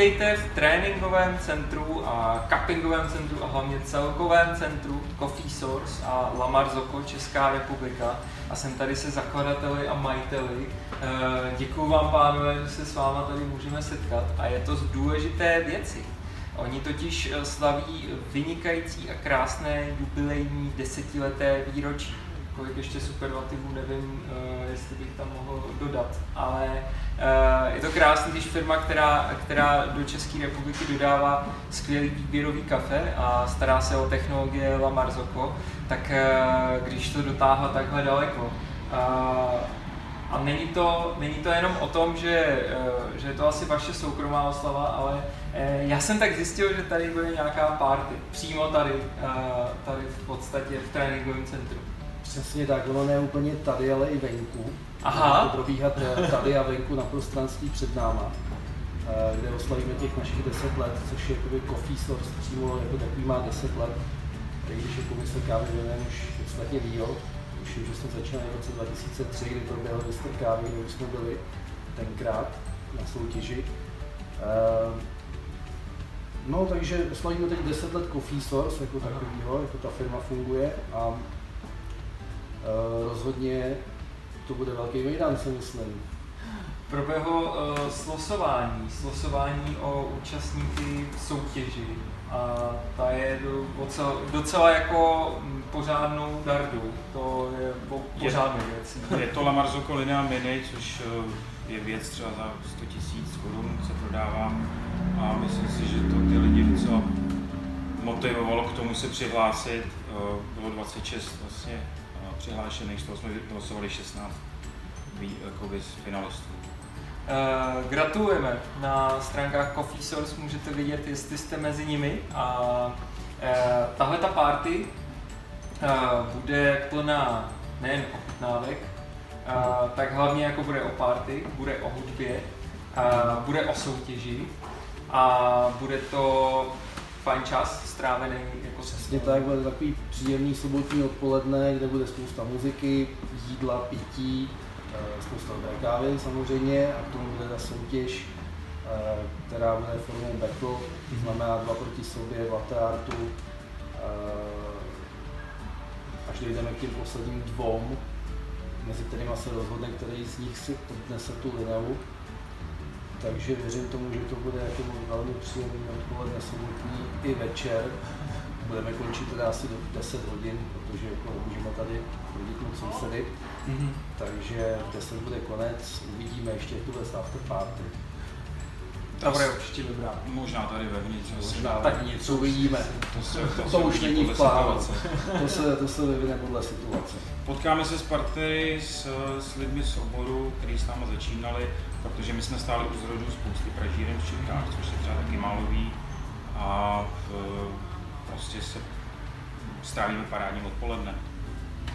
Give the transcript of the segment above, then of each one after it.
Vítejte v tréninkovém centru a cuppingovém centru a hlavně celkovém centru Coffee Source a La Marzocco, Česká republika. A jsem tady se zakladateli a majiteli. Eh, Děkuji vám, pánové, že se s váma tady můžeme setkat a je to z důležité věci. Oni totiž eh, slaví vynikající a krásné jubilejní desetileté výročí. Kolik ještě superlativů nevím, eh, jestli bych tam mohl dodat, ale eh, je to krásný, když firma, která, která do České republiky dodává skvělý výběrový kafe a stará se o technologie La Marzocco, tak když to dotáhla takhle daleko, a není to, není to jenom o tom, že, že je to asi vaše soukromá oslava, ale já jsem tak zjistil, že tady bude nějaká party. Přímo tady, tady v podstatě v tréninkovém centru. Přesně tak, ono ne úplně tady, ale i venku. Aha. To probíhat tady a venku na prostranství před náma, kde oslavíme těch našich 10 let, což je jakoby Coffee Source přímo jako takový má 10 let. Tak když je komise kávy věnujeme už podstatně díl, tuším, že jsme začínali v roce 2003, kdy proběhl mistr kávy, kde už jsme byli tenkrát na soutěži. Uh, no, takže slavíme teď 10 let Coffee Source jako takovýho, jako ta firma funguje a rozhodně to bude velký mejdan, si myslím. Proběhlo uh, slosování, slosování o účastníky soutěži a ta je docela, docela jako pořádnou dardu, to je pořádnou věc. Je to La Marzocco Linea Mini, což eh, je věc třeba za 100 tisíc korun, se prodává a myslím si, že to ty lidi docela motivovalo k tomu se přihlásit. Eh, bylo 26 vlastně eh, přihlášených, z toho jsme vylosovali 16 jakoby, finalistů. Uh, gratulujeme. Na stránkách Coffee Source můžete vidět, jestli jste mezi nimi. A uh, tahle ta party uh, bude plná nejen ochutnávek, uh, tak hlavně jako bude o party, bude o hudbě, uh, bude o soutěži a bude to fajn čas strávený jako se Přesně tak, bude takový příjemný sobotní odpoledne, kde bude spousta muziky, jídla, pití, spousta dobré kávy samozřejmě a k tomu bude ta soutěž, eh, která bude formou battle, to mhm. znamená dva proti sobě v latte artu. Eh, až dojdeme k těm posledním dvou, mezi kterými se rozhodne, který z nich si odnese tu lineu. Takže věřím tomu, že to bude jako velmi příjemný odpoledne sobotní i večer. Budeme končit teda asi do 10 hodin, protože jako můžeme tady chodit moc sousedy. Mm-hmm. Takže v 10 bude konec, uvidíme ještě, jak to bude after party. Ta bude určitě dobrá. Možná tady vevnitř. Možná tak něco uvidíme. To, se, to, to už není v plánu. To se, to se vyvine podle situace. Potkáme se s partnery, s, s lidmi z oboru, kteří s námi začínali, protože my jsme stáli u zrodu spousty pražíren v Čechách, což se třeba taky málo ví. A v, prostě se strávíme parádním odpoledne.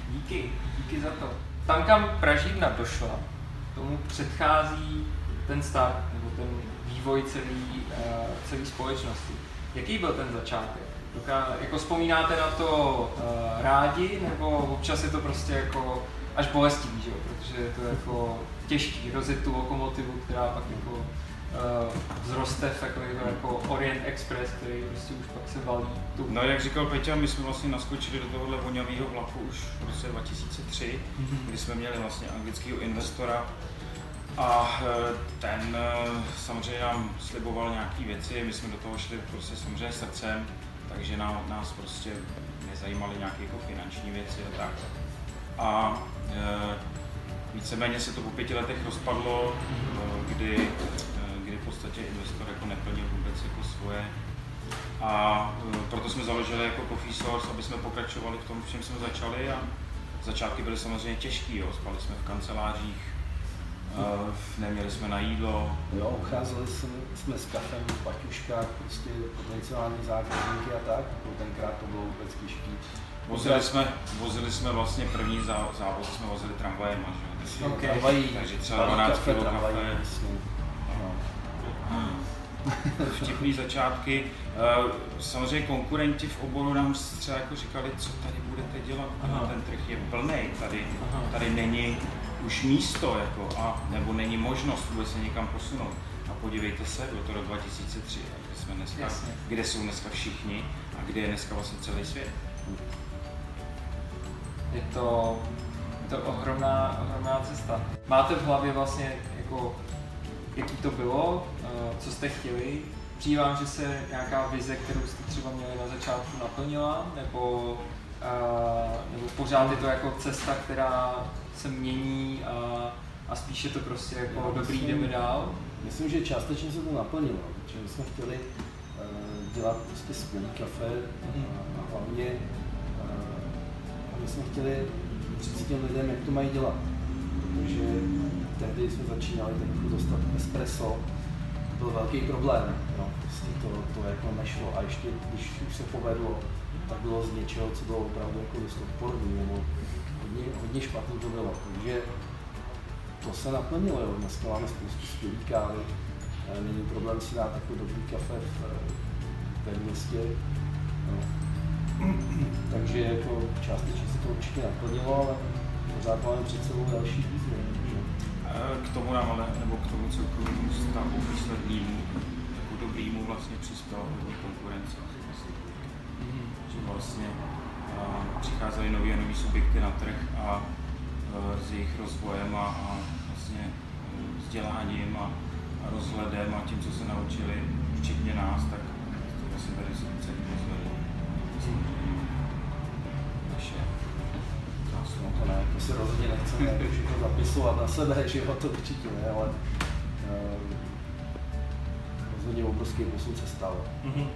Díky, díky za to tam, kam Pražírna došla, tomu předchází ten start nebo ten vývoj celý, uh, celý společnosti. Jaký byl ten začátek? Doká, jako vzpomínáte na to uh, rádi, nebo občas je to prostě jako až bolestivý, že jo? protože je to jako těžký rozjet tu lokomotivu, která pak jako uh, vzroste v takového jako Orient Express, který prostě už pak se valí. Tu. No jak říkal Peťa, my jsme vlastně naskočili do tohohle vonavého vlaku už v roce 2003, mm-hmm. kdy jsme měli vlastně anglického investora a eh, ten eh, samozřejmě nám sliboval nějaké věci, my jsme do toho šli prostě samozřejmě srdcem, takže nás prostě nezajímaly nějaké jako finanční věci a tak. A e, víceméně se to po pěti letech rozpadlo, kdy v podstatě investor jako neplnil vůbec jako svoje. A e, proto jsme založili jako Coffee Source, aby jsme pokračovali v tom, v čem jsme začali a začátky byly samozřejmě těžké, spali jsme v kancelářích, neměli jsme na jídlo. Jo, ucházeli jsme, jsme s kafem v baťuškách, prostě potenciální zákazníky a tak, tenkrát to bylo vůbec těžké. Vozili jsme, vozili jsme vlastně první závod, jsme vozili tramvajem, že? Okay. Takže třeba 12 kg kafe. vtipný začátky. Eh, samozřejmě konkurenti v oboru nám třeba jako říkali, co tady budete dělat, Aha. ten trh je plný, tady, tady není už místo, jako, a nebo není možnost vůbec se někam posunout. A podívejte se do toho 2003, kde jsme dneska, Jasně. kde jsou dneska všichni a kde je dneska vlastně celý svět. Je to, je to ohromná, ohromná cesta. Máte v hlavě vlastně jako, jaký to bylo, eh, co jste chtěli? Přijde vám, že se nějaká vize, kterou jste třeba měli na začátku, naplnila? Nebo pořád je to jako cesta, která se mění a, a spíš je to prostě jako Já dobrý, myslím- jdeme dál? Myslím, že částečně se to naplnilo, protože my jsme chtěli eh, dělat prostě skvělý kafe Mhm. a, a hlavně a my jsme chtěli říct těm lidem, jak to mají dělat. Protože tehdy jsme začínali tak dostat espresso, to byl velký problém, no, prostě to, to jako nešlo a ještě když už se povedlo, tak bylo z něčeho, co bylo opravdu jako dost odporný, nebo hodně, hodně špatný to bylo. Takže to se naplnilo, jo. Dneska máme spoustu skvělý kávy. Eh, Není problém si dát jako dobrý kafe v, ve městě. No. Takže jako částečně se to určitě naplnilo, ale pořád máme před sebou další výzvy. Eh, K tomu nám ale, nebo k tomu celkovému stavu výslednému, jako dobrýmu vlastně přispěla konkurence. Mhm. Že vlastně a, přicházely nový a nový subjekty na trh a e, s jejich rozvojem a, a vlastně e, vzděláním a, a rozhledem a tím, co se naučili, včetně nás, tak to vlastně tady se celý rozhledl. Naše No zásluha. to ne, to si rozhodně nechceme jako všechno zapisovat na sebe, že jo, to určitě ne, ale uh, rozhodně obrovský posun se stal. Mhm.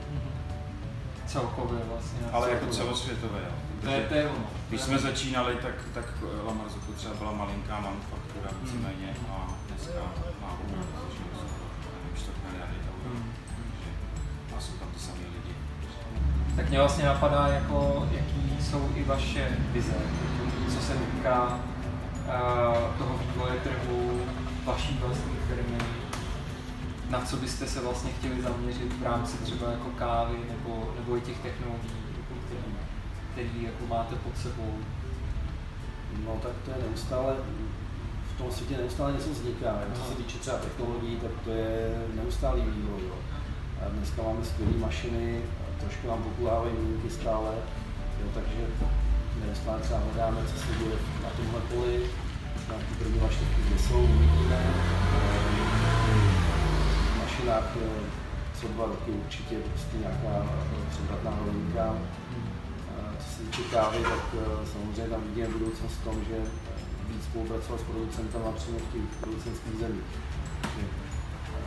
Celkově vlastně. Ale jako celkově. celosvětové, jo. To je, to je ono. Když jsme začínali, tak, tak La Marzocco třeba byla malinká manufaktura víceméně a dneska má nevím, čtvrt miliardy euro. Mhm. A jsou tam ty samé lidi. Tak mě vlastně napadá, jako, jaký jsou i vaše vize, co se týká uh, toho vývoje trhu, vaší vlastní firmy, na co byste se vlastně chtěli zaměřit v rámci třeba jako kávy nebo, nebo i těch technologií, jako který, který jako máte pod sebou. No tak to je neustále, v tom světě neustále něco vzniká. jo. Co Aha. se týče třeba technologií, tak to je neustálý vývoj. Jo. A dneska máme skvělé mašiny, trošku nám pokulávají výjimky stále, jo, takže neustále třeba hledáme, co se děje na tomhle poli. Na ty první mašinky, kde jsou, uvidíme. Eh, co dva roky určitě prostě nějaká převratná novinka. A Co se týče kávy, tak eh, samozřejmě tam vidíme budoucnost v tom, že eh, víc spolupracovat s producentem a přímo v těch producentských zemích.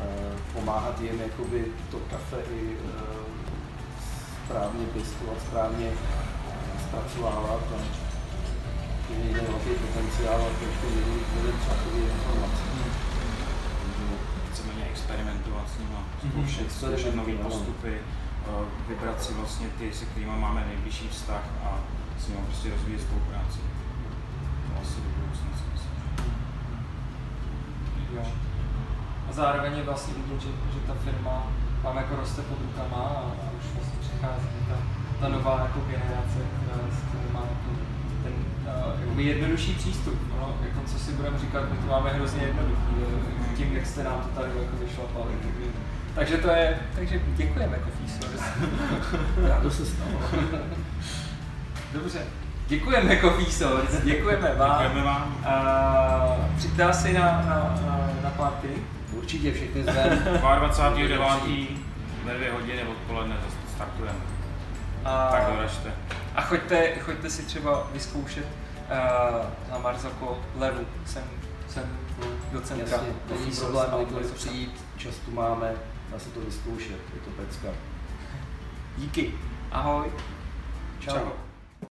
Eh, Pomáhat jim jakoby to kafe i správně pěstovat, správně zpracovávat. A je velký potenciál a to ještě někdy bude třeba takový informace. Chceme experimentovat s nimi, zkoušet, Mhm. zkoušet nové postupy, eh, vybrat si vlastně ty, se kterými máme nejbližší vztah a s nimi prostě rozvíjet spolupráci. To asi do budoucna si myslím. Jo. A zároveň je vlastně vidět, že, že ta firma vám jako roste pod rukama a, a už vlastně přichází ta, ta nová jako generace, která, s kterou má jako jakoby jednodušší přístup. No, jako co si budeme říkat, my to máme hrozně jednoduchý, tím, jak jste nám to tady jako vyšlapali. Takže, takže to je, takže děkujeme Coffee Source. rádo se stalo. Dobře, děkujeme Coffee Source, děkujeme vám. Děkujeme vám. Uh, přijďte asi na, na, na, na party. Určitě všechny zvem. 22.9. ve dvě hodiny odpoledne zase startujeme. A, Tak doražte. A choďte, choďte si třeba vyzkoušet uh, na Marzoko levu, sem, sem do centra. Jasně, není problém kdykoliv přijít, čas tu máme, dá se to vyzkoušet, je to pecka. Díky. Ahoj. Čau. Čau.